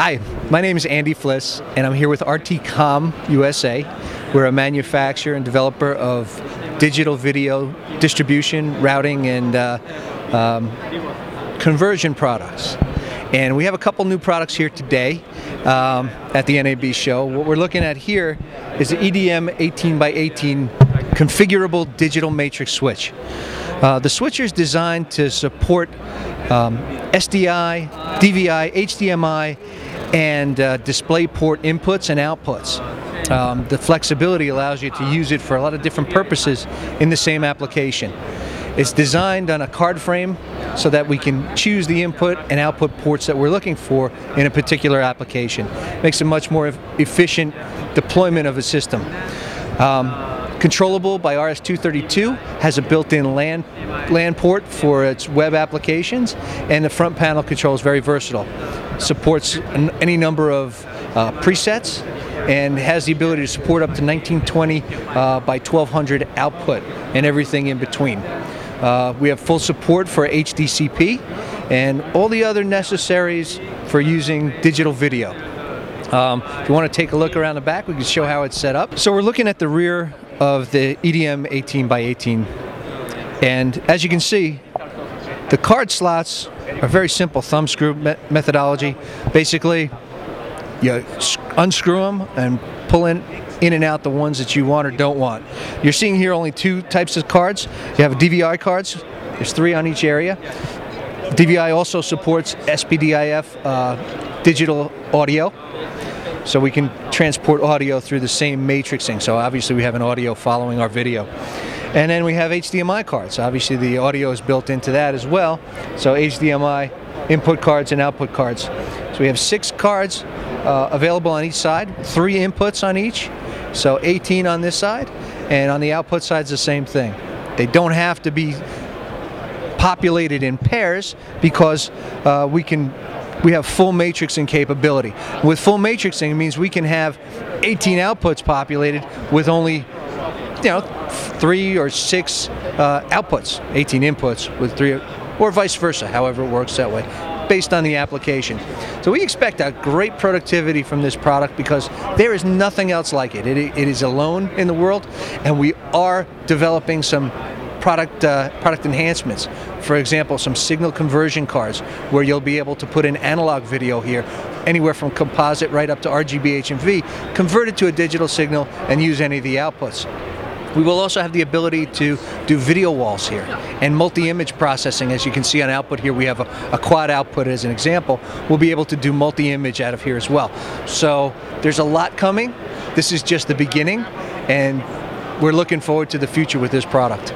Hi, my name is Andy Fliss, and I'm here with RTCom USA. We're a manufacturer and developer of digital video distribution, routing, and uh, um, conversion products. And we have a couple new products here today um, at the NAB show. What we're looking at here is the EDM 18 by 18 configurable digital matrix switch. Uh, the switcher is designed to support um, SDI, DVI, HDMI, and uh, DisplayPort inputs and outputs. Um, the flexibility allows you to use it for a lot of different purposes in the same application. It's designed on a card frame so that we can choose the input and output ports that we're looking for in a particular application. Makes a much more efficient deployment of a system. Um, Controllable by RS-232 has a built-in LAN, LAN port for its web applications, and the front panel control is very versatile. Supports any number of uh, presets and has the ability to support up to 1920 uh, by 1200 output and everything in between. Uh, we have full support for HDCP and all the other necessaries for using digital video. Um, if you want to take a look around the back, we can show how it's set up. So we're looking at the rear of the EDM 18 by 18 and as you can see the card slots are very simple thumb screw me methodology. Basically you unscrew them and pull in in and out the ones that you want or don't want. You're seeing here only two types of cards. You have DVI cards. There's three on each area. DVI also supports SPDIF uh, digital audio. So we can transport audio through the same matrixing. So obviously we have an audio following our video. And then we have HDMI cards. Obviously the audio is built into that as well. So HDMI input cards and output cards. So we have six cards uh, available on each side, three inputs on each. So 18 on this side, and on the output side is the same thing. They don't have to be populated in pairs because uh, we can we have full matrixing capability. With full matrixing, it means we can have 18 outputs populated with only, you know, three or six uh, outputs, 18 inputs with three, or vice versa, however it works that way, based on the application. So we expect a great productivity from this product because there is nothing else like it. It, it is alone in the world, and we are developing some product uh, product enhancements. For example, some signal conversion cards where you'll be able to put in analog video here, anywhere from composite right up to RGB HMV, convert it to a digital signal and use any of the outputs. We will also have the ability to do video walls here and multi-image processing. As you can see on output here, we have a, a, quad output as an example. We'll be able to do multi-image out of here as well. So there's a lot coming. This is just the beginning and we're looking forward to the future with this product.